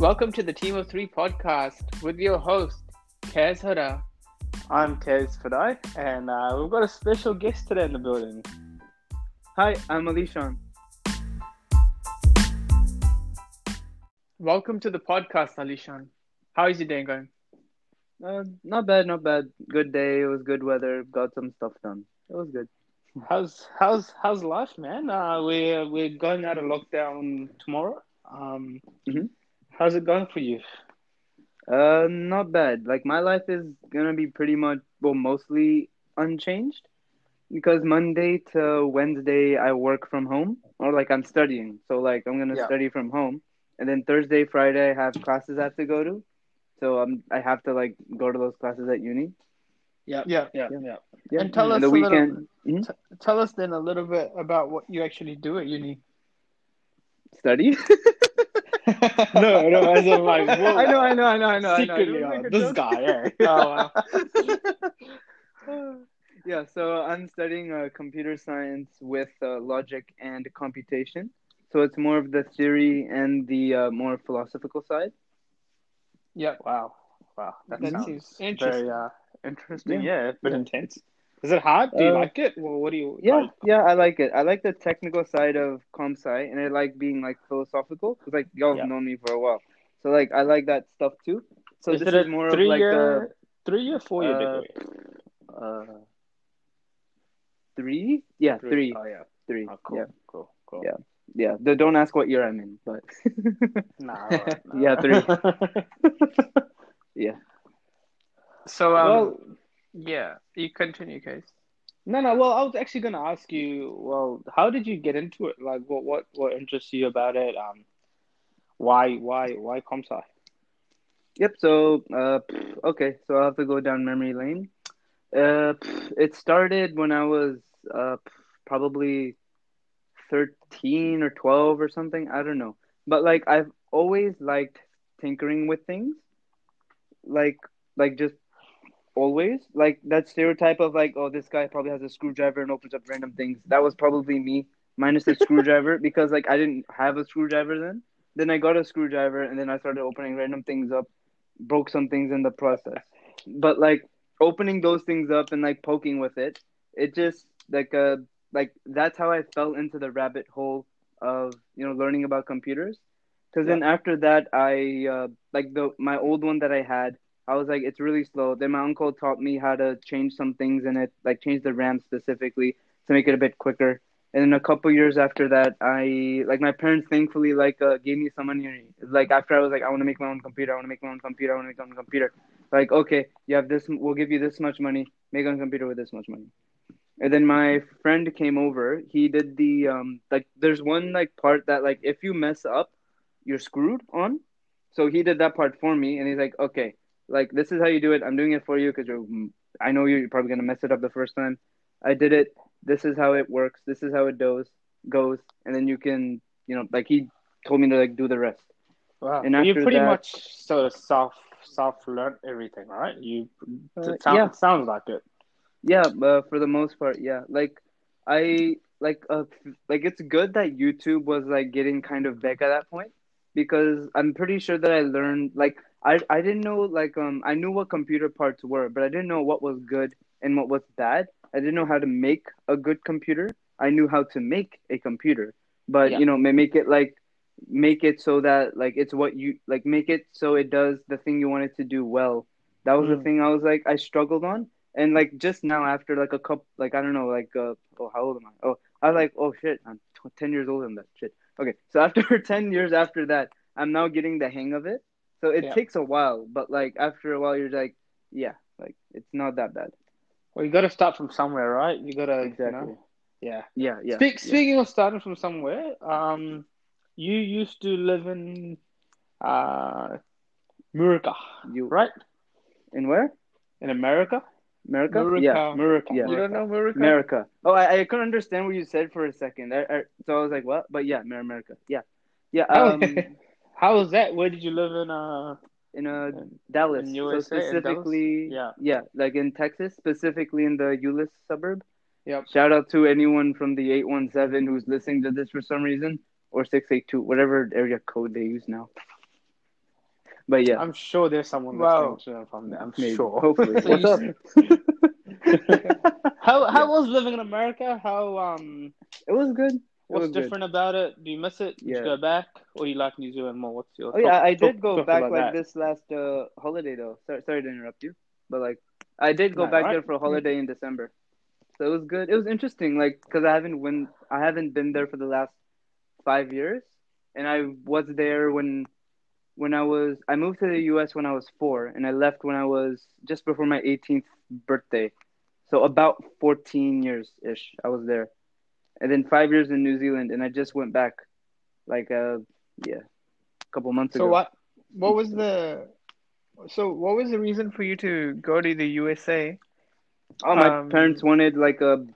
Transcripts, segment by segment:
Welcome to the Team of Three podcast with your host, Kaz Huda. I'm Kez Fadai, and uh, we've got a special guest today in the building. Hi, I'm Alishan. Welcome to the podcast, Alishan. How is your day going? Uh, not bad, not bad. Good day. It was good weather. Got some stuff done. It was good. How's how's how's life, man? Uh, we're we're going out of lockdown tomorrow. Um, Mhm. How's it going for you? Uh, not bad. Like my life is gonna be pretty much, well, mostly unchanged because Monday to Wednesday I work from home or like I'm studying. So like I'm gonna Yeah. study from home, and then Thursday, Friday I have classes I have to go to. So um, I have to like go to those classes at uni. Yeah, Yeah. yeah, Yeah. yeah. Yeah. And tell us the a little- weekend. Mhm. Tell us then a little bit about what you actually do at uni. Study. No, no, as in like, whoa. I know, I know, I know, I know. I know. Secretly, uh, this joke. guy, eh? Oh, yeah, so I'm studying uh, computer science with uh, logic and computation. So it's more of the theory and the uh, more philosophical side. yeah. Wow, wow, that, That sounds seems interesting. very uh, interesting. Yeah. Yeah, but Yeah. intense. Is it hard? Do you Uh, like it? Well, what do you? Yeah, like? yeah, I like it. I like the technical side of comp sci, and I like being like philosophical because like y'all Yeah. have known me for a while. So like I like that stuff too. So is this it is a more of like year, three year, four year uh, degree? uh, three. Yeah, three, Oh yeah. three. Oh, cool, Yeah, cool, cool. Yeah. yeah. Th- Don't ask what year I'm in, but Nah, alright, nah. Yeah, three. yeah. So, um, well, yeah, you continue, Case. no, no. Well, I was actually gonna ask you. Well, how did you get into it? Like, what, what, what interests you about it? Um, why, why, why comp sci? Yep. So, uh, okay. So I'll have to go down memory lane. Uh, it started when I was uh probably thirteen or twelve or something. I don't know. But like I've always liked tinkering with things. Like, like just always like that stereotype of like, oh, this guy probably has a screwdriver and opens up random things. That was probably me, minus the screwdriver, because like I didn't have a screwdriver then. Then I got a screwdriver and then I started opening random things up, broke some things in the process. But like opening those things up and like poking with it, it just like uh like that's how I fell into the rabbit hole of you know learning about computers. Because then after that, I uh, like the my old one that I had. I was like, it's really slow. Then my uncle taught me how to change some things in it, like change the RAM specifically to make it a bit quicker. And then a couple years after that, I like my parents thankfully like uh, gave me some money. Like after I was like, I want to make my own computer. I want to make my own computer. I want to make my own computer. Like okay, you have this. We'll give you this much money. Make a computer with this much money. And then my friend came over. He did the um like there's one like part that like if you mess up, you're screwed on. So he did that part for me, and he's like, okay, like this is how you do it. I'm doing it for you because you're. I know you're probably gonna mess it up the first time. I did it. This is how it works. This is how it goes. Goes, and then you can, you know, like he told me to like do the rest. Wow. And you pretty that- much sort of self self learn everything, right? You Uh, sound- yeah. sounds like it. Yeah, uh, for the most part, yeah. Like I like uh like it's good that YouTube was like getting kind of big at that point because I'm pretty sure that I learned like I I didn't know like um I knew what computer parts were, but I didn't know what was good and what was bad. I didn't know how to make a good computer. I knew how to make a computer, but Yeah. you know, ma- make it like make it so that like it's what you like make it so it does the thing you want it to do well. That was the Mm. thing I was like I struggled on. And like just now, after like a couple, like I don't know, like uh, oh, how old am I? Oh, I was like, oh shit, I'm t- ten years older than that shit. Okay, so after ten years after that, I'm now getting the hang of it. So it Yeah. takes a while, but like after a while, you're like, yeah, like it's not that bad. Well, you got to start from somewhere, right? You got to, Exactly. you know, yeah. Yeah, yeah. Yeah. Speaking of starting from somewhere, um, you used to live in uh, Murica, You right? in where? In America? America? Murica. Yeah, America. Yeah. You don't know Murica? America. Oh, I, I couldn't understand what you said for a second. I, I, so I was like, what? But yeah, Mer- America. Yeah, yeah. Oh. Um, How was that? Where did you live in? Uh, in uh in- Dallas, in so USA, in Dallas? specifically, Yeah. yeah, like in Texas, specifically in the Euless suburb. Yep. Shout out to anyone from the eight one seven who's listening to this for some reason, or six eight two, whatever area code they use now. But yeah, I'm sure there's someone Wow. listening to from there. I'm maybe. sure. Hopefully. So What's up? How how Yeah. was living in America? How um It was good. What's was good. different about it? Do you miss it? Did Yeah. you go back, or you like New Zealand more? What's your? Oh yeah, I did talk- go talk back like that. this last uh, holiday though. Sorry, sorry to interrupt you, but like I did go Right, back right. there for a holiday in December, so it was good. It was interesting, like because I haven't when I haven't been there for the last five years, and I was there when when I was I moved to the U.S. when I was four, and I left when I was just before my 18th birthday, so about 14 years ish. I was there, and then five years in New Zealand, and I just went back, like uh yeah, a couple months So ago. what? What was the? So what was the reason for you to go to the USA? Oh, my Um, parents wanted like a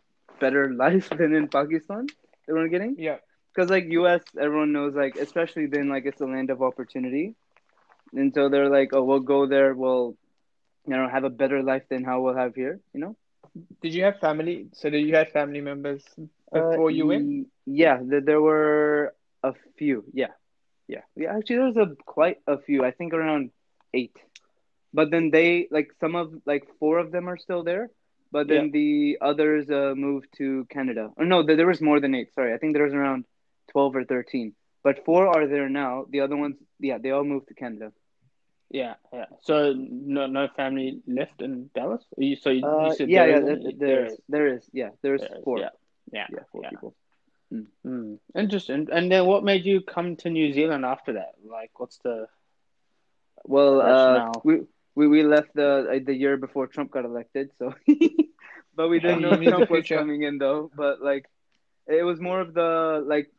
better life than in Pakistan. They were getting Yeah. because like U.S. Everyone knows like especially then like it's a land of opportunity, and so they're like, oh, we'll go there. We'll you know have a better life than how we'll have here. You know. Did you have family? So did you have family members before Uh, you went? Yeah, th- there were a few. Yeah, yeah, yeah. Actually, there was a quite a few. I think around eight. But then they like some of like four of them are still there. But then the others uh, moved to Canada. Or no, there there was more than eight. Sorry, I think there was around twelve or thirteen. But four are there now. The other ones, yeah, they all moved to Canada. Yeah, yeah. So no, no family left in Dallas. You, so you, you Uh, said yeah, there yeah, isn't? there, there is, there is, yeah, there's There is, four, Yeah, yeah, yeah, four yeah. people. Hmm. Interesting. And then what made you come to New Zealand after that? Like, what's the? Well, uh, we, we we left the uh, the year before Trump got elected, so but we didn't know Trump was coming in though. But like, it was more of the like,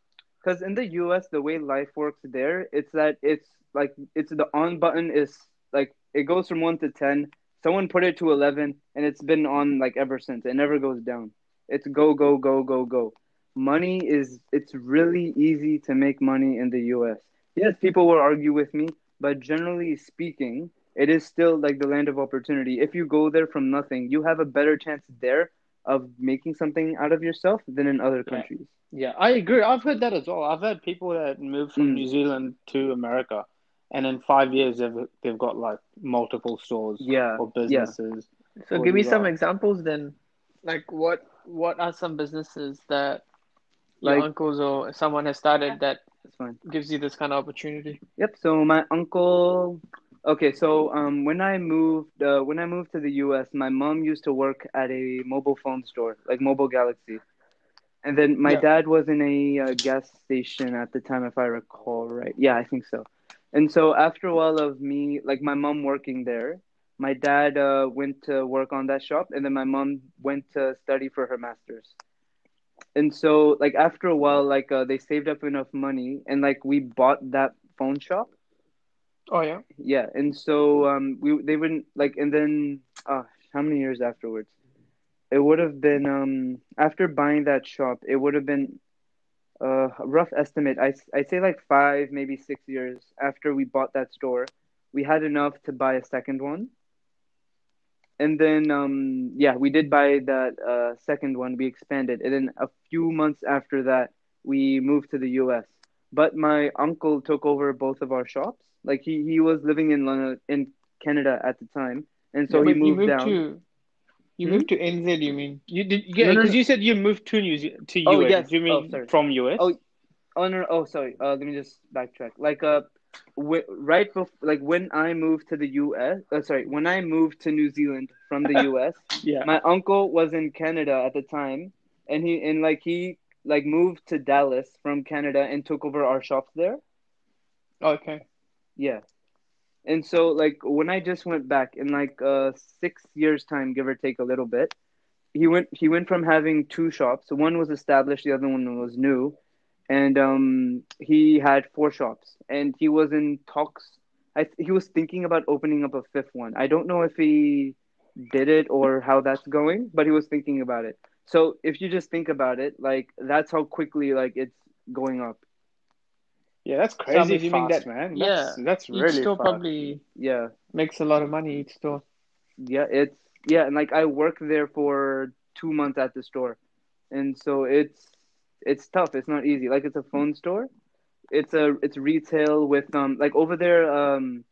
because in the U.S. the way life works there, it's that it's like it's the on button is like it goes from one to ten. Someone put it to eleven, and it's been on like ever since. It never goes down. It's go go go go go. Money is it's really easy to make money in the U.S. Yes, people will argue with me, but generally speaking, it is still like the land of opportunity. If you go there from nothing, you have a better chance there of making something out of yourself than in other countries. Yeah, I agree. I've heard that as well. I've had people that moved from Mm. New Zealand to America, and in five years they've they've got like multiple stores Yeah, or yeah. businesses. So Or give me some are. examples then. Like what? What are some businesses that your Like- uncles or someone has started that That's fine. gives you this kind of opportunity? Yep. So my uncle. Okay, so um, when I moved, uh, when I moved to the U.S., my mom used to work at a mobile phone store, like Mobile Galaxy, and then my Yeah. dad was in a uh, gas station at the time, if I recall right. Yeah, I think so. And so after a while of me, like my mom working there, my dad uh, went to work on that shop, and then my mom went to study for her master's. And so, like after a while, like uh, they saved up enough money, and like we bought that phone shop. Oh yeah. Yeah, and so um, we they wouldn't like, and then uh, how many years afterwards? It would have been um after buying that shop, it would have been uh, a rough estimate. I I'd say like five, maybe six years after we bought that store, we had enough to buy a second one. And then um yeah, we did buy that uh second one. We expanded, and then a few months after that, we moved to the U.S. But my uncle took over both of our shops. Like he, he was living in London, in Canada at the time, and so Yeah, he moved, you moved down. to you Hmm? moved to NZ. You mean you did? Yeah, No, no, because no. you said you moved to New Zealand to Oh, yes. You Oh, mean sorry. from US? Oh, Oh no! Oh, sorry. Uh, let me just backtrack. Like uh, w- right before, like when I moved to the U.S. Uh, sorry, when I moved to New Zealand from the U.S. yeah. my uncle was in Canada at the time, and he and like he like moved to Dallas from Canada and took over our shops there. okay. Yeah. And so like when I just went back in like uh six years time, give or take a little bit, he went he went from having two shops. One was established, the other one was new. And um he had four shops and he was in talks I he was thinking about opening up a fifth one. I don't know if he did it or how that's going, but he was thinking about it. So if you just think about it, like that's how quickly like it's going up. Yeah, that's So crazy. I'm assuming fast, that- man. yeah, That's, that's Each really store fast. probably Yeah. makes a lot of money each store. Yeah, it's yeah, and like I worked there for two months at the store, and so it's it's tough. It's not easy. Like it's a phone store. It's a it's retail with um like over there um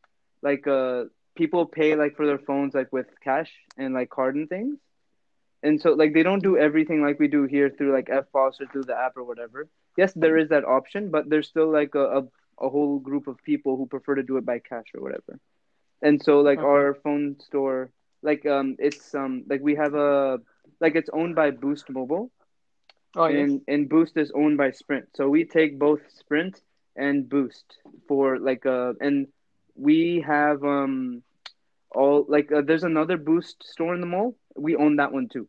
like uh people pay like for their phones like with cash and like card and things. And so like they don't do everything like we do here through like EFTPOS or through the app or whatever. Yes, there is that option, but there's still like a, a, a whole group of people who prefer to do it by cash or whatever. And so like Okay. our phone store like um it's um like we have a like it's owned by Boost Mobile Oh yes. and and Boost is owned by Sprint. So we take both Sprint and Boost for like uh and we have um all like uh, there's another Boost store in the mall. We own that one too.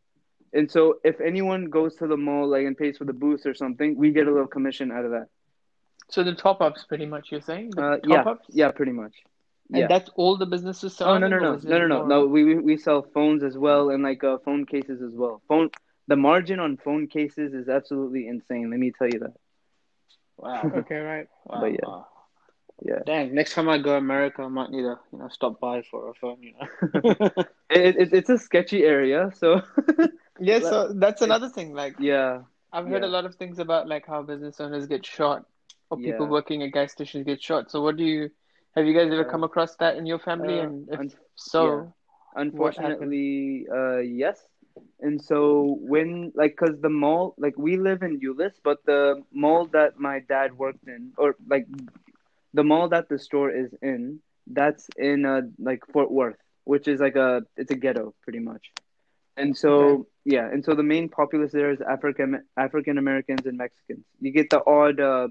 And so if anyone goes to the mall like and pays for the Boost or something, we get a little commission out of that. So the top ups, pretty much, you're saying? Uh, top yeah, ups? yeah, pretty much. And Yeah. that's all the businesses Oh selling? no no no no no no no. We we we sell phones as well and like uh, phone cases as well. Phone the margin on phone cases is absolutely insane. Let me tell you that. Wow. Okay, right. wow. But yeah. wow. Yeah. Dang. Next time I go America, I might need to you know stop by for a phone. You know. It, it, it's a sketchy area, so Yeah, so that's another thing. Like, yeah, I've heard Yeah. a lot of things about like how business owners get shot or people Yeah. working at gas stations get shot. So what do you have you guys ever Uh, come across that in your family? uh, and if un- so, unfortunately, uh, yes. And so when like, cause the mall, like we live in Euless, but the mall that my dad worked in, or like the mall that the store is in, that's in uh like Fort Worth, which is like a it's a ghetto pretty much. And so Okay. yeah, and so the main populace there is African African Americans and Mexicans. You get the odd uh,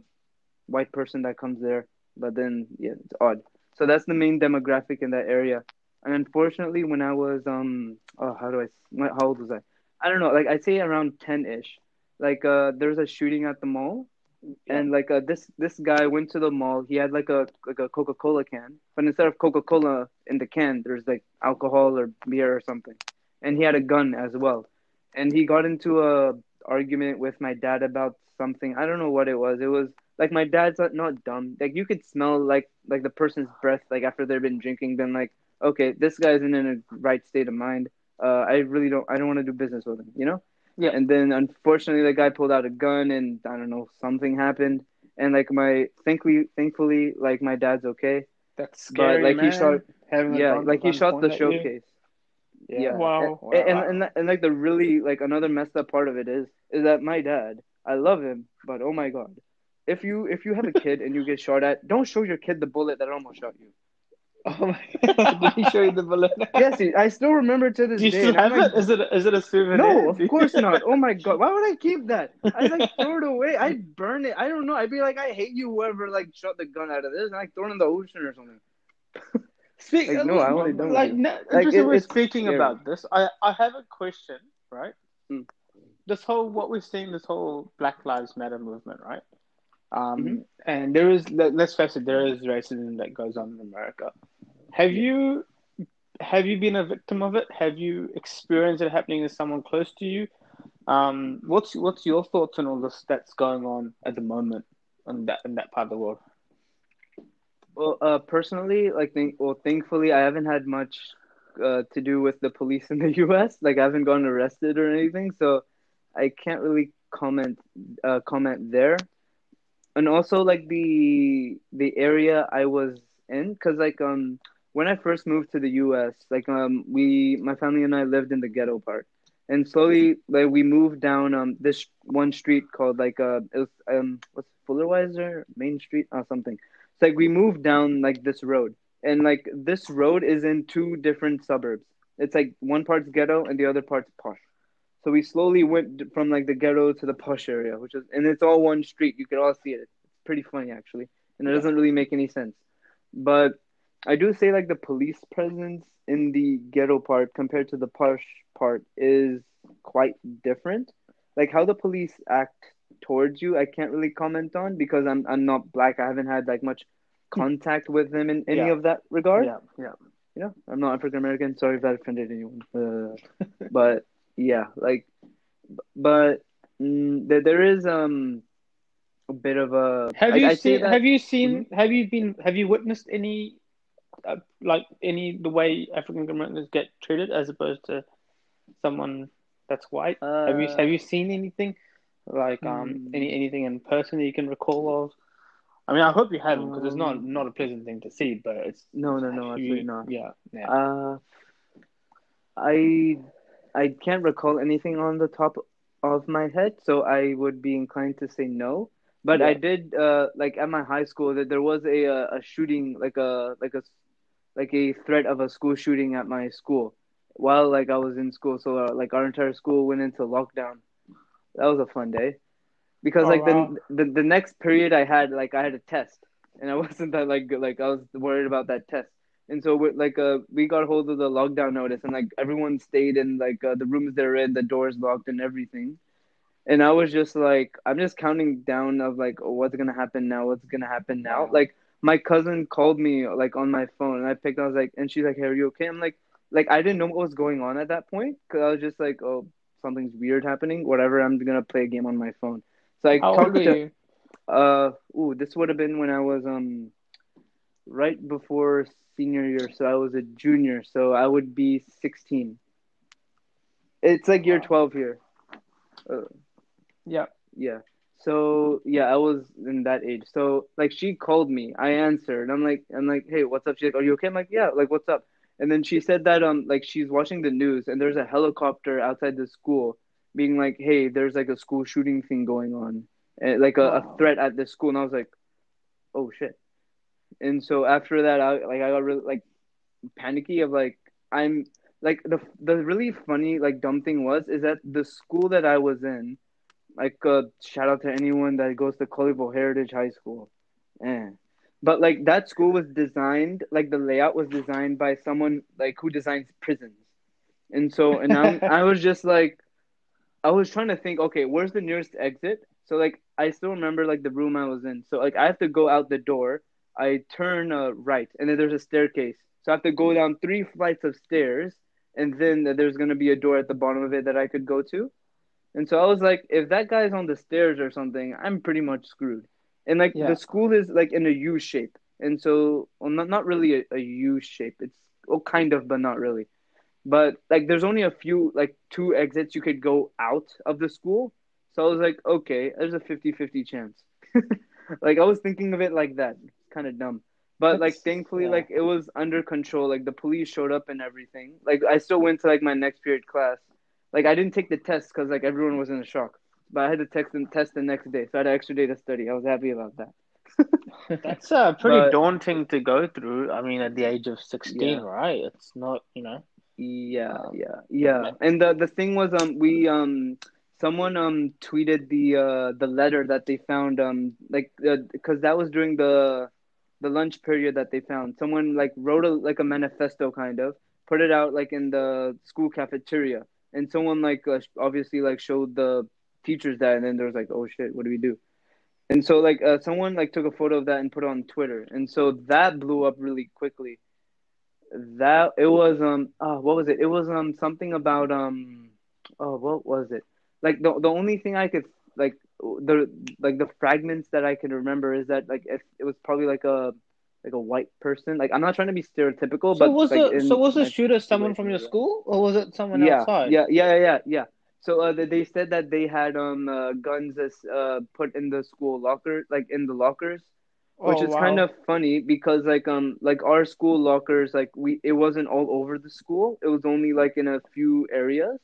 white person that comes there, but then yeah, it's odd. So that's the main demographic in that area. And unfortunately, when I was um, oh, how do I? What, how old was I? I don't know. Like I'd say around ten ish. Like uh, there was a shooting at the mall, and like uh, this this guy went to the mall. He had like a like a Coca Cola can, but instead of Coca Cola in the can, there's like alcohol or beer or something, and he had a gun as well. And he got into a argument with my dad about something. I don't know what it was. It was like my dad's not, not dumb. Like you could smell like like the person's breath like after they've been drinking. Been like, okay, this guy isn't in a right state of mind. Uh, I really don't. I don't want to do business with him. You know. Yeah. And then unfortunately, the guy pulled out a gun, and I don't know something happened. And like my thankfully, thankfully, like my dad's okay. that's scary. but, like, he shot- Having Yeah, like he shot the showcase. Yeah. Yeah. Wow. And, and, and and like the really like another messed up part of it is is that my dad, I love him, but oh my god, if you if you have a kid and you get shot at, don't show your kid the bullet that almost shot you. Oh my god! Did he show you the bullet? Yes, I still remember to this Do you day. still I'm have like? Is it is it a souvenir? No, of course not. Oh my god, why would I keep that? I like throw it away. I'd burn it. I don't know. I'd be like, I hate you, whoever like shot the gun out of this, and I throw it in the ocean or something. Speak, Like, no, I only don't like, no, Like, it- we're speaking scary. about this. I, I have a question, right? Hmm. This whole what we're seeing, this whole Black Lives Matter movement, right? Um, Mhm. and there is let, let's face it, there is racism that goes on in America. Have you have you been a victim of it? Have you experienced it happening to someone close to you? Um, what's what's your thoughts on all this that's going on at the moment in that in that part of the world? Well, uh, personally, like, think, well, thankfully, I haven't had much uh, to do with the police in the U.S. Like, I haven't gotten arrested or anything, so I can't really comment uh, comment there. And also, like the the area I was in, cause like um when I first moved to the U.S., like um we my family and I lived in the ghetto part, and slowly like we moved down um this one street called like uh it was um what's Fuller Wiser Main Street or something. It's like we moved down like this road, and like this road is in two different suburbs. It's like one part's ghetto and the other part's posh. So we slowly went from like the ghetto to the posh area, which is and it's all one street. You could all see it. It's pretty funny actually, and it doesn't really make any sense. But I do say like the police presence in the ghetto part compared to the posh part is quite different. Like how the police act towards you, I can't really comment on because I'm I'm not black. I haven't had like much contact with them in any Yeah. of that regard. Yeah, yeah. You know, I'm not African American. Sorry if that offended anyone. Uh, but yeah, like, but mm, there there is um a bit of a. Have you I'd seen? that- Mm-hmm. Have you seen? Have you been? Have you witnessed any, uh, like any the way African Americans get treated as opposed to someone that's white? have you Uh, Have you seen anything like um Hmm. any anything in person that you can recall of? I mean, I hope you haven't because it's not Um, not a pleasant thing to see, but it's No, no, no, absolutely you- not. Yeah, yeah. Uh, I I can't recall anything on the top of my head, so I would be inclined to say no. But I did uh like at my high school that there was a uh, a shooting like a like a like a threat of a school shooting at my school while like I was in school. So uh, like our entire school went into lockdown. That was a fun day because Oh, like wow. the, the the next period I had like I had a test and I wasn't that like good- like I was worried about that test. And so we like uh we got hold of the lockdown notice and like everyone stayed in like uh, the rooms they're in, the doors locked and everything. And I was just like I'm just counting down of like oh, what's gonna happen now, what's gonna happen now. Like my cousin called me like on my phone and I picked. Up. I was like, and she's like, "Hey, are you okay?" I'm like, like I didn't know what was going on at that point because I was just like, "Oh, something's weird happening." Whatever, I'm gonna play a game on my phone. So I How talked to uh, ooh, this would have been when I was um, right before senior year. So I was a junior. So I would be 16. It's like year Wow. 12 here. Uh, Yeah. yeah. So yeah, I was in that age. So like she called me, I answered. I'm like, I'm like, hey, what's up? She's like, are you okay? I'm like, yeah. Like, what's up? And then she said that um, like she's watching the news and there's a helicopter outside the school, being like, hey, there's like a school shooting thing going on, and, like a, Wow. a threat at the school. And I was like, oh shit. And so after that, I like I got really like panicky of like I'm like the the really funny like dumb thing was is that the school that I was in, like uh, shout out to anyone that goes to Colleyville Heritage High School, eh. But like that school was designed like the layout was designed by someone like who designs prisons, and so and I'm I was just like, I was trying to think okay where's the nearest exit so like I still remember like the room I was in so like I have to go out the door I turn uh, right, and then there's a staircase. So I have to go down three flights of stairs, and then there's gonna be a door at the bottom of it that I could go to. And so I was like, if that guy's on the stairs or something, I'm pretty much screwed. And like Yeah. the school is like in a U shape, and so well, not not really a, a U shape. It's kind of, but not really. But like, there's only a few like two exits you could go out of the school. So I was like, okay, there's a 50-50 chance. like I was thinking of it like that. Kind of dumb. But like thankfully yeah. like it was under control. Like the police showed up and everything. Like I still went to like my next period class. Like I didn't take the test cuz like everyone was in a shock. But I had to text and test the next day. So I had an extra day to study. I was happy about that. That's uh, pretty But- daunting to go through. I mean, at the age of 16, Yeah. right? It's not, you know. Yeah, Um, yeah, yeah. And the the thing was, um, we um, someone um tweeted the uh the letter that they found um like because that was during the the lunch period that they found. Someone like wrote a like a manifesto kind of put it out like in the school cafeteria, and someone like uh, obviously like showed the teachers that, and then there was like, oh shit, what do we do? And so like uh, someone like took a photo of that and put it on Twitter, and so that blew up really quickly. That it was um uh, what was it? It was um something about um oh what was it? Like the the only thing i could like the like the fragments that i can remember is that like it was probably like a like a white person. Like i'm not trying to be stereotypical So but was like the in so was the shooter someone from your school or was it someone yeah outside? yeah yeah yeah yeah so uh, they- they said that they had um uh, guns as uh put in the school locker like in the lockers which Oh, is kind of funny because like um like our school lockers like we it wasn't all over the school. It was only like in a few areas.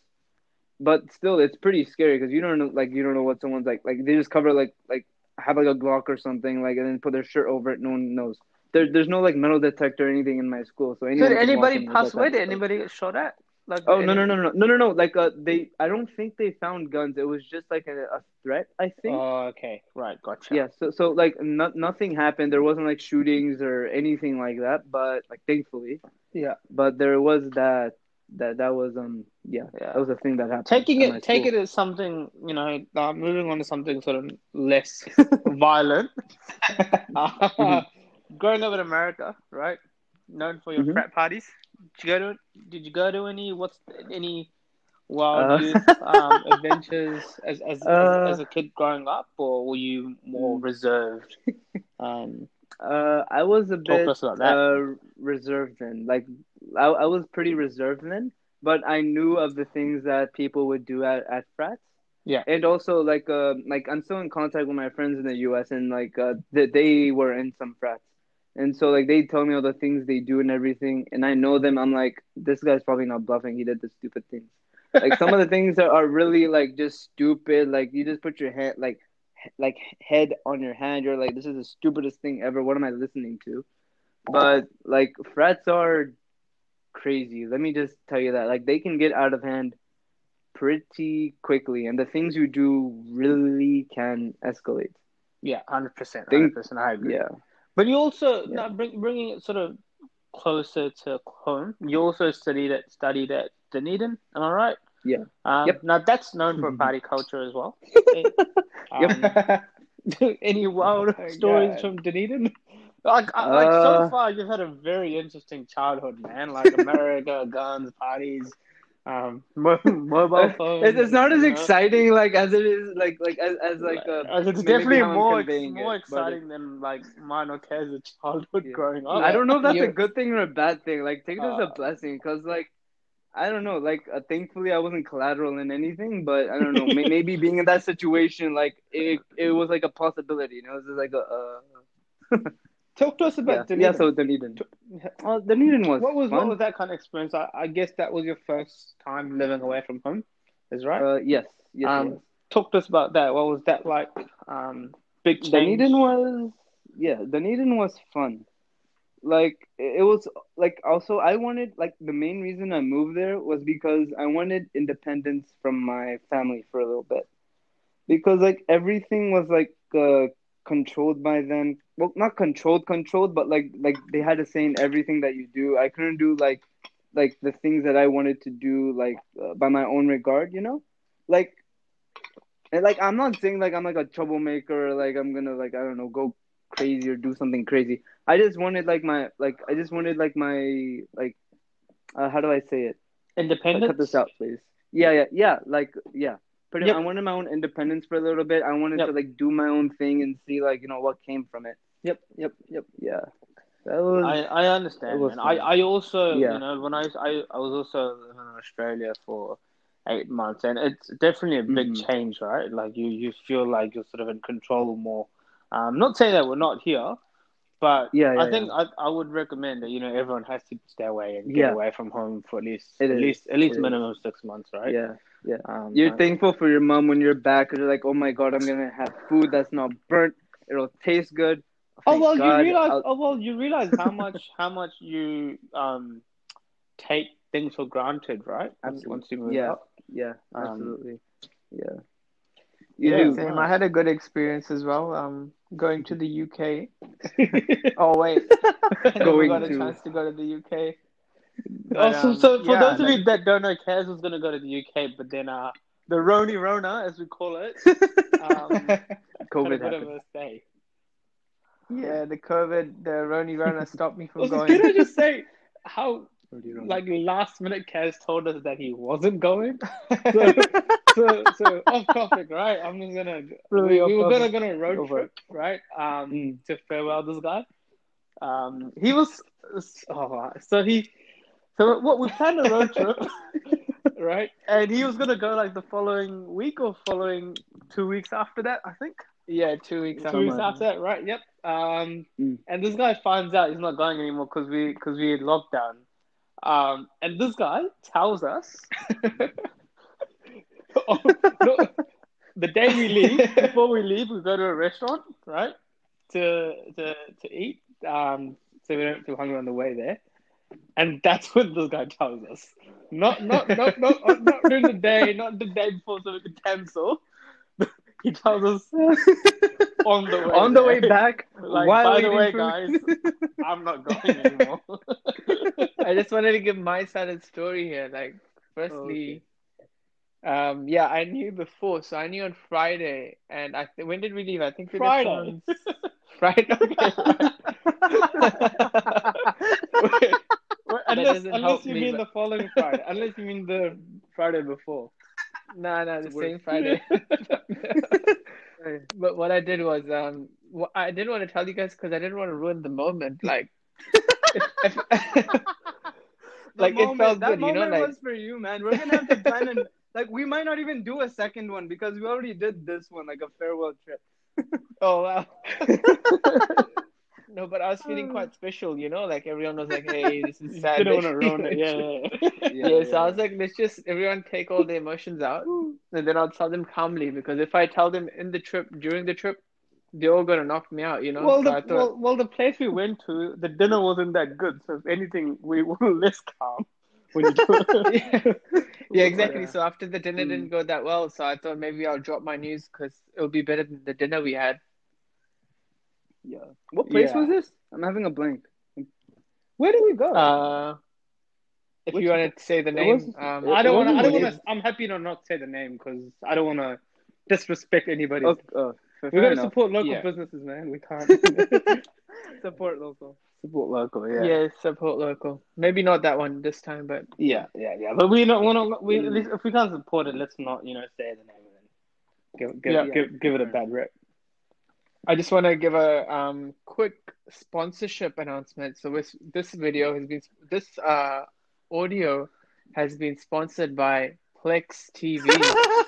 But still it's pretty scary because you don't know like you don't know what someone's like. Like they just cover like like have like a glock or something like and then put their shirt over it no one knows there, there's no like metal detector or anything in my school so Did anybody pass away? Did anybody get shot at? Like, Oh no no no no no no no! Like uh, they I don't think they found guns. It was just like a, a threat. I think. Oh, okay, right, gotcha. Yeah, so so like no, nothing happened. There wasn't like shootings or anything like that, but like thankfully. Yeah. But there was that that that was um yeah, Yeah. that was a thing that happened. Taking it, take school. it as something, you know. Uh, moving on to something sort of less violent. Uh, growing up in America, right? Known for your Mhm. frat parties. Did you go to? Did you go to any? What's any wild Uh. youth um, adventures as as, Uh. as as a kid growing up, or were you more Mm. reserved? Um, Uh, I was a bit to us about that. uh reserved then. Like I I was pretty reserved then, but I knew of the things that people would do at at frats. Yeah. And also like uh like I'm still in contact with my friends in the US and like uh th- they were in some frats. And so like they tell me all the things they do and everything and I know them I'm like this guy's probably not bluffing he did the stupid things. Like some of the things that are really like just stupid like you just put your hand like like head on your hand you're like this is the stupidest thing ever what am I listening to? But like frats are crazy. Let me just tell you that. Like they can get out of hand pretty quickly, and the things you do really can escalate. Yeah, hundred percent, hundred percent. I agree. Yeah, But you also Yeah. now bring, bringing it sort of closer to home. You also studied at studied at Dunedin. Am I right? Yeah. Um, Yep. Now that's known for party culture as well. Um, any wild my stories God. from Dunedin? Like, I- like so Uh, far, you've had a very interesting childhood, man. Like America, guns, parties, um, mobile phones. it's, it's not as know? exciting like as it is like like as, as like uh, Like, it's definitely how I'm more conveying more it, but exciting than like mine or Kaz's childhood Yeah. growing up. I don't know if that's a good thing or a bad thing. Like take it as a Uh, blessing because like. I don't know. Like, uh, thankfully, I wasn't collateral in anything, but I don't know. may- maybe being in that situation, like, it, it was like a possibility. You know, it was like a. Uh, Talk to us about yeah, Dunedin. so Dunedin. Oh, Dunedin was what was fun. what was that kind of experience? I, I guess that was your first time living away from home, is right? Uh, yes, yes. Um, was. Talk to us about that. What was that like? Um, big change. Dunedin was yeah, Dunedin was fun. Like it it was like also I wanted like the main reason I moved there was because I wanted independence from my family for a little bit. Because like everything was like uh controlled by them. Well, not controlled controlled, but like like they had a say in everything that you do. I couldn't do like like the things that I wanted to do like uh, by my own regard, you know? Like and like I'm not saying like I'm like a troublemaker or like I'm gonna like I don't know go crazy or do something crazy. I just wanted like my like I just wanted like my like uh, how do I say it? Independence. Cut this out, please. Yeah, yeah, yeah. Like yeah. Pretty. Yep. I wanted my own independence for a little bit. I wanted Yep. to like do my own thing and see like you know what came from it. Yep, yep, yep. Yeah. That was. I, I understand, was. I. I also, Yeah. you know, when I, was- I I was also living in Australia for eight months, and it's definitely a big Mhm. change, right? Like you, you feel like you're sort of in control more. Um, not saying that we're not here, but Yeah, yeah, I think I, I would recommend that you know everyone has to stay away and get Yeah. away from home for at least It at is. least at least It is. minimum six months, right? Yeah. Um, You're uh, thankful for your mom when you're back because you're like, oh my god, I'm gonna have food that's not burnt. It'll taste good. Oh Thank well, God, you realize. I'll- Oh well, you realize how much how much you um take things for granted, right? Absolutely. Once you move Yeah. out. Yeah, Um, absolutely. Yeah. You Yeah, do. Same. nice. I had a good experience as well. Um, going to the UK. Oh wait, I never Going got a to- chance to go to the UK. But, also, um, so for yeah, those of you that don't know, Kaz was going to go to the UK, but then uh, the Roni Rona, as we call it, um, had a COVID bit of happened. a stay. yeah, the COVID, the Roni Rona stopped me from Also, going. can I just say how like last minute Kaz told us that he wasn't going? So, so, so off topic, right? I'm just gonna Really we, we were gonna topic. gonna road Go for trip, right? Um, Mm. to farewell this guy. Um, he was oh, so he so what we planned a road trip, right? And he was gonna go like the following week or following two weeks after that, I think. yeah, two weeks Two after. weeks after that, right? Yep. Um, Mm. and this guy finds out he's not going anymore because we because we had lockdown. Um, and this guy tells us oh, the day we leave, before we leave, we go to a restaurant, right? To to to eat. Um, so we don't feel hungry on the way there. And that's what this guy tells us. Not not not not, uh, not during the day, not the day before, so we could cancel. He tells us on the way On the way back, Like, by the way, food. guys, I'm not going anymore. I just wanted to give my side of the story here. Like, firstly, um, yeah, I knew before, so I knew on Friday, and I th- when did we leave? I think we Friday. Friday. Okay, right. Well, That unless unless you me, mean but- the following Friday. unless you mean the Friday before. no, no, the same. Friday. But what I did was, um, I didn't want to tell you guys because I didn't want to ruin the moment. Like, if, if- like it felt that good, you know. moment Like, was for you, man. We're gonna have to plan and like we might not even do a second one because we already did this one, like a farewell trip. Oh wow. No, but I was feeling quite special, you know, like everyone was like, "Hey, this is sad." Didn't want to ruin it. Yeah, yeah, yeah, yeah. so I was like, let's just everyone take all the emotions out, and then I'll tell them calmly because if I tell them in the trip during the trip, they're all gonna knock me out, you know. Well, so the, thought, well, well, the place we went to, the dinner wasn't that good. So if anything, we were less calm when you do it. yeah, yeah, exactly. Yeah. So after the dinner Mm. didn't go that well, so I thought maybe I'll drop my news because it'll be better than the dinner we had. Yeah. What place Yeah. was this? I'm having a blank. Where did we go? Uh, if Which- you want to say the name, um, I don't want to. I don't want to. I'm happy to not say the name because I don't want to disrespect anybody. oh, oh, fair we got to support local Yeah. businesses, man. We can't support local. support local. yeah. Yeah. support local. Maybe not that one this time, but yeah, yeah, yeah. But we don't. We're not. We Mm. at least if we can't support it, let's not. You know, say the name and then give give Yeah. give, give it a bad rep. I just want to give a um quick sponsorship announcement. So this this video has been this uh audio has been sponsored by Plex TV.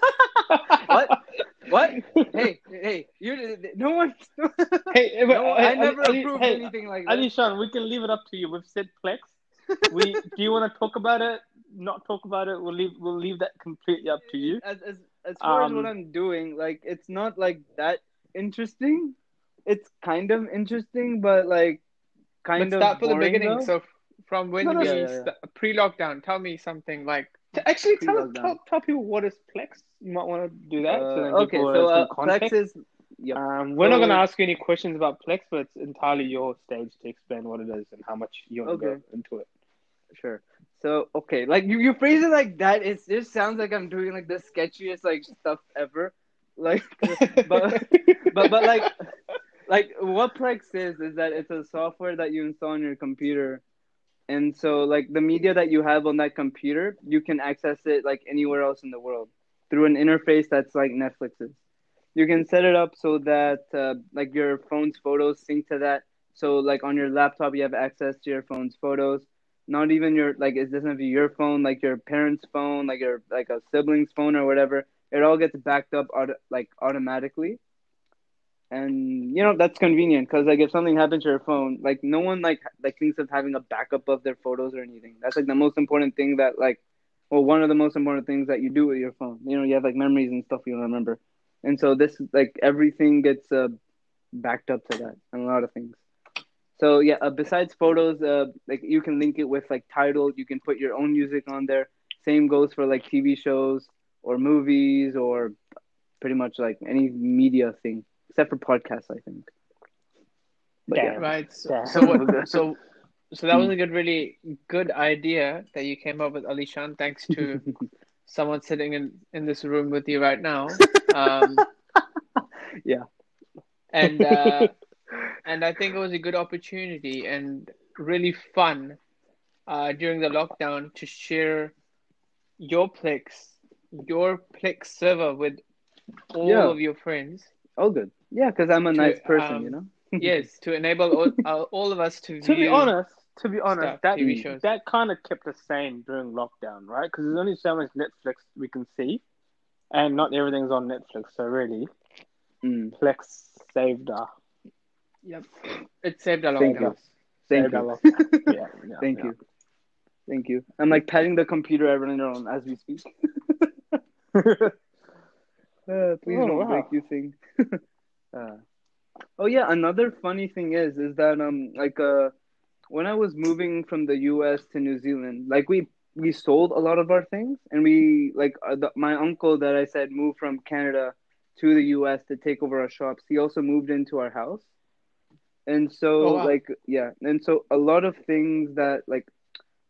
What? What? hey, hey, you. No one. Hey, no, I never Ali- approved hey, anything like that. Ali Shan, we can leave it up to you. We've said Plex. We do you want to talk about it? Not talk about it. We'll leave. We'll leave that completely up to you. As as as far as Um, what I'm doing, like it's not like that interesting. It's kind of interesting, but like kind Let's of start from the beginning. though. So from when No, no, we yeah, yeah, yeah. st- pre-lockdown, tell me something like Actually, tell, tell tell people what is Plex. You might want to do that. Uh, so okay, so uh. Plex is yep. Um, we're not going to ask you any questions about Plex, but it's entirely your stage to explain what it is and how much you want to go into it. Sure. So okay, like you, you phrase it like that, it just sounds like I'm doing like the sketchiest like stuff ever. Like but but but like like what Plex is is that it's a software that you install on your computer. And so like the media that you have on that computer, you can access it like anywhere else in the world through an interface that's like Netflix's. You can set it up so that uh, like your phone's photos sync to that. So like on your laptop you have access to your phone's photos not even your like it doesn't have to be your phone like your parents phone like your like a sibling's phone or whatever it all gets backed up auto, like automatically. And you know that's convenient because like if something happens to your phone like no one like like thinks of having a backup of their photos or anything. That's like the most important thing that like well one of the most important things that you do with your phone. You know you have like memories and stuff you remember. And so this like everything gets uh, backed up to that and a lot of things. So yeah, uh, besides photos, uh, like you can link it with like Tidal. You can put your own music on there. Same goes for like TV shows or movies or pretty much like any media thing, except for podcasts, I think. But yeah, Damn. right. So so, what, so so that was a good, really good idea that you came up with, Alishan. Thanks to someone sitting in in this room with you right now. Um, Yeah. and uh, and I think it was a good opportunity and really fun uh, during the lockdown to share your Plex, your Plex server with all Yeah. of your friends. oh good. Yeah, because I'm a To, nice person, um, you know. yes, to enable all, uh, all of us to To be honest, to be honest, stuff, that TV shows. that kind of kept us sane during lockdown, right? Because there's only so much Netflix we can see, and not everything's on Netflix. So really, Mm. Plex saved us. Yep, it saved a lot Thank of you. us. Thank saved our you. lockdown. yeah, yeah, Thank yeah. you. Thank you. I'm like patting the computer every on as we speak. Uh, please Oh, don't wow. break you thing. uh, oh yeah, another funny thing is is that um like uh when I was moving from the U.S. to New Zealand, like we we sold a lot of our things, and we like uh, the, my uncle that I said moved from Canada to the U.S. to take over our shops. He also moved into our house, and so Oh, wow. like yeah, and so a lot of things that like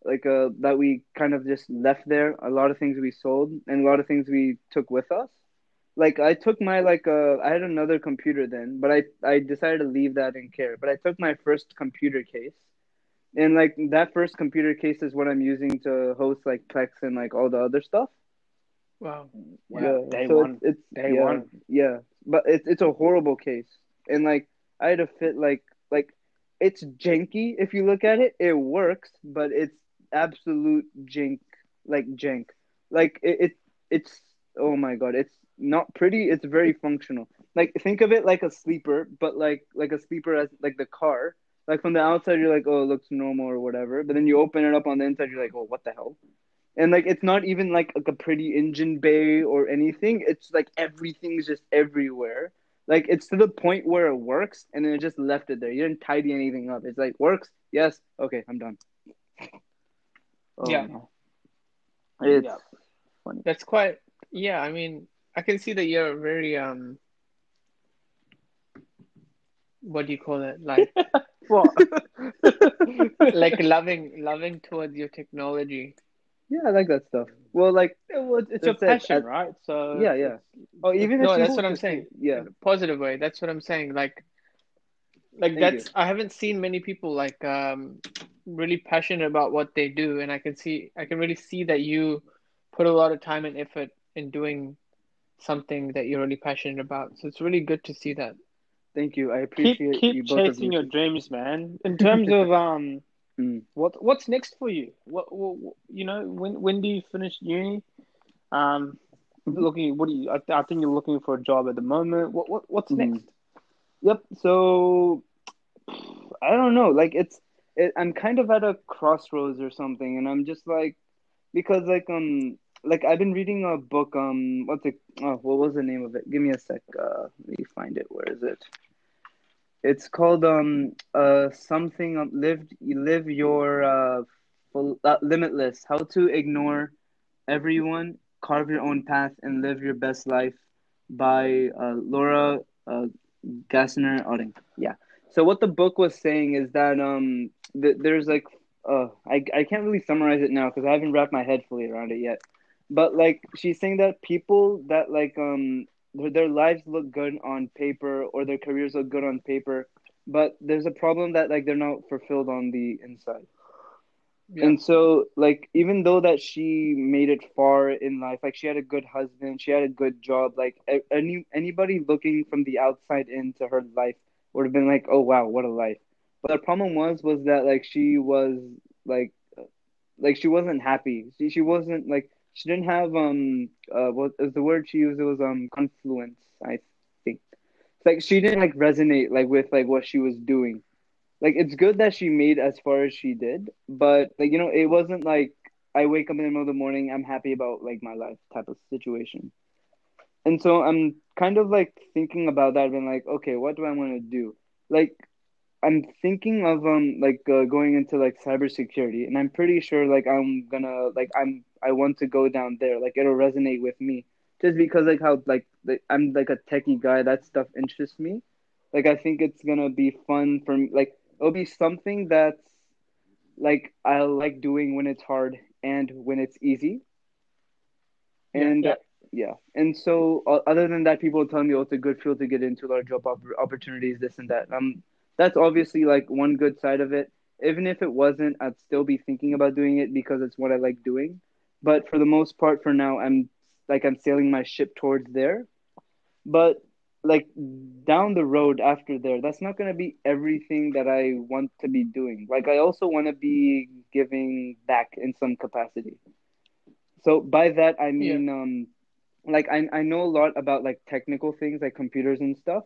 like uh that we kind of just left there. A lot of things we sold, and a lot of things we took with us like I took my like uh I had another computer then, but I I decided to leave that in care. But I took my first computer case, and like that first computer case is what I'm using to host like Plex and like all the other stuff. Wow. Wow, day so one. It's, it's Day yeah, one. Yeah, but it's it's a horrible case, and like I had to fit like like it's janky if you look at it. It works, but it's absolute jank, like jank. Like it, it it's oh my god, it's not pretty. It's very functional. Like think of it like a sleeper, but like like a sleeper as like the car. Like from the outside, you're like, oh, it looks normal or whatever. But then you open it up on the inside, you're like, oh, what the hell? And like it's not even like, like a pretty engine bay or anything. It's like everything's just everywhere. Like it's to the point where it works, and then it just left it there. You didn't tidy anything up. It's like works. Yes. Okay. I'm done. Oh, Yeah. It's Yeah. funny. That's quite. Yeah, I mean, I can see that you're very um. What do you call it? Like, what? like loving, loving towards your technology. Yeah, I like that stuff. Well, like it's your it. passion, right? So yeah, yeah. Oh, even No, that's what I'm saying. Yeah. In a positive way. That's what I'm saying. Like, like Thank that's. you. I haven't seen many people like um really passionate about what they do, and I can see. I can really see that you put a lot of time and effort in doing something that you're really passionate about. So it's really good to see that. Thank you. I appreciate keep you both of chasing you. your dreams, man. In terms of um, Mm. what what's next for you? What, what what- you know when when do you finish uni? Um, looking what do you? I, I think you're looking for a job at the moment. What what what's Mhm. next? Yep. So I don't know. Like it's it, I'm kind of at a crossroads or something, and I'm just like because like um like I've been reading a book um what's it oh what was the name of it? Give me a sec. Uh, let me find it. Where is it? It's called um uh something um, live live your uh, full, uh limitless. How to ignore everyone, carve your own path, and live your best life by uh, Laura uh, Gassner Otting. Yeah. So what the book was saying is that um th- there's like uh I I can't really summarize it now because I haven't wrapped my head fully around it yet. But like she's saying that people that like um their, their lives look good on paper or their careers look good on paper, but there's a problem that like they're not fulfilled on the inside. Yeah. And so, like, even though that she made it far in life, like she had a good husband, she had a good job, like any anybody looking from the outside into her life would have been like, "Oh wow, what a life." But the problem was, was that like she was like, like she wasn't happy. She she wasn't like she didn't have um uh what is the word she used? It was um confluence, I think. It's like she didn't like resonate like with like what she was doing like it's good that she made as far as she did, but like you know, it wasn't like I wake up in the middle of the morning, I'm happy about like my life type of situation. And so I'm kind of like thinking about that, and like, okay, what do I want to do? Like, I'm thinking of um like uh, going into like cybersecurity, and I'm pretty sure like I'm gonna like I'm I want to go down there. Like it'll resonate with me just because like how like, like I'm like a techie guy. That stuff interests me. Like I think it's gonna be fun for me. Like it'll be something that's like I like doing when it's hard and when it's easy. And yeah. yeah, and so uh, other than that, people tell me, "Oh, it's a good field to get into, a lot of job opp- opportunities, this and that." Um, that's obviously like one good side of it. Even if it wasn't, I'd still be thinking about doing it because it's what I like doing. But for the most part, for now, I'm like I'm sailing my ship towards there. But like down the road after there, that's not gonna be everything that I want to be doing. Like I also want to be giving back in some capacity. So by that I mean um like I I know a lot about like technical things like computers and stuff.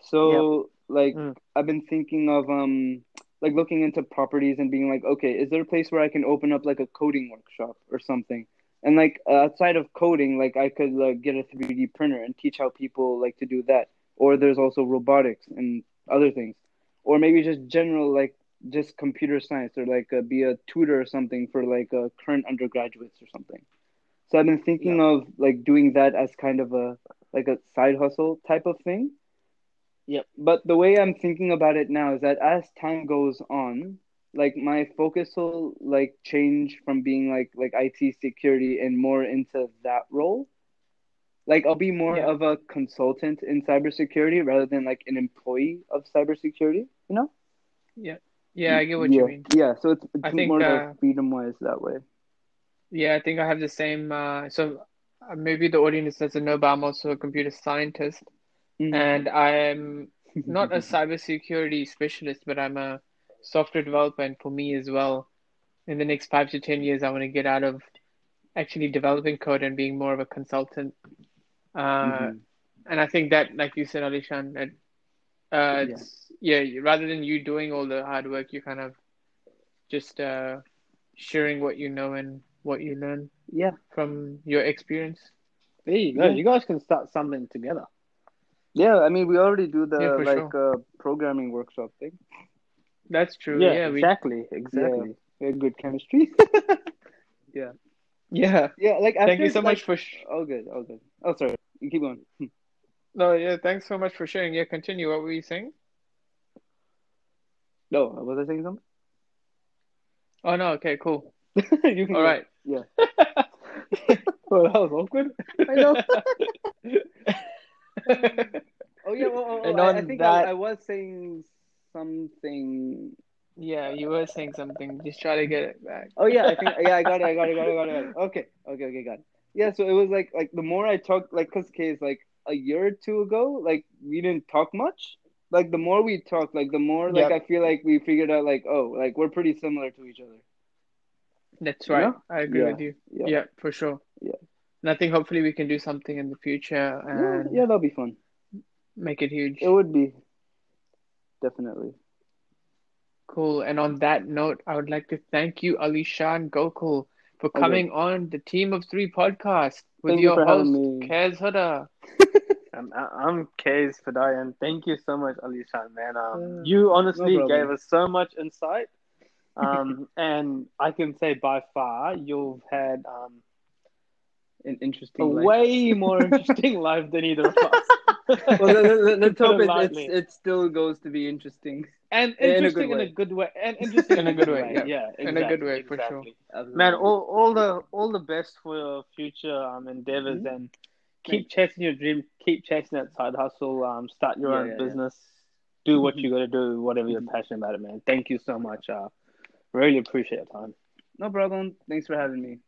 So like Mm. I've been thinking of um like looking into properties and being like, okay, is there a place where I can open up like a coding workshop or something? And like outside of coding, like I could like get a 3D printer and teach how people like to do that. Or there's also robotics and other things. Or maybe just general like just computer science or like uh, be a tutor or something for like uh, current undergraduates or something. So I've been thinking of like doing that as kind of a like a side hustle type of thing. Yep. But the way I'm thinking about it now is that as time goes on, like my focus will like change from being like like IT security and more into that role. Like I'll be more Yeah. of a consultant in cybersecurity rather than like an employee of cybersecurity, you know? Yeah. Yeah, I get what yeah. you mean. Yeah, so it's, I it's think, more uh, like freedom wise that way. Yeah, I think I have the same. Uh, so uh, maybe the audience doesn't know, but I'm also a computer scientist, Mhm. and I'm not a cybersecurity specialist, but I'm a software developer. And for me as well, in the next five to ten years, I want to get out of actually developing code and being more of a consultant. Uh, Mhm. And I think that, like you said, Alishan, that uh, Yeah. it's, yeah, rather than you doing all the hard work, you kind of just uh, sharing what you know and what you learn Yeah. from your experience. There you go. Yeah. You guys can start something together. Yeah, I mean, we already do the Yeah, like uh, programming workshop thing. That's true. Yeah, Yeah, we, exactly, exactly. We had good chemistry. yeah. yeah, Yeah. like Thank you so like- much for. Sh- Oh, good. Oh, good. Oh, sorry. You keep going. no, yeah, thanks so much for sharing. Yeah, continue. What were you saying? No, was I saying something? Oh no. Okay. Cool. All go. right. Yeah. well, that was awkward. I know. Oh yeah. Well, oh, oh, And I, on I think that- I, I was saying something. yeah, you were saying something. Just try to get it back. Oh yeah, I think yeah, I got it, I got it, got it, got it. Got it. Okay, okay, okay, got it. Yeah, so it was like like the more I talked, like, cause case like a year or two ago, like we didn't talk much. Like the more we talked, like the more like Yep. I feel like we figured out like oh like we're pretty similar to each other. That's You right. know? I agree Yeah. with you. Yeah. Yeah, for sure. Yeah. And I think hopefully we can do something in the future Yeah, and yeah, that'll be fun. make it huge. It would be definitely. Cool. And on that note, I would like to thank you, Alishan Gokal, for Okay. coming on the Team of Three podcast with Thank your for host, having me. Kez Huda. I- I'm Kaze Fadayan. Thank you so much, Alishan, man. Um, Uh, you honestly no gave us so much insight. Um, and I can say by far you've had um, An a interesting. life. way more interesting life than either of us. well, let, let, let's hope it it, it's, it still goes to be interesting. and in a interesting in a good way. And interesting In a good way, yeah. yeah, In a good way, for sure. Absolutely. Man, all, all the all the best for your future um, endeavors Mhm. and keep chasing your dream, keep chasing that side hustle, um, start your Yeah, own yeah, business, do what Mhm. you gotta do, whatever you're Mhm. passionate about it, man. Thank you so much. Uh, really appreciate your time. No problem. Thanks for having me.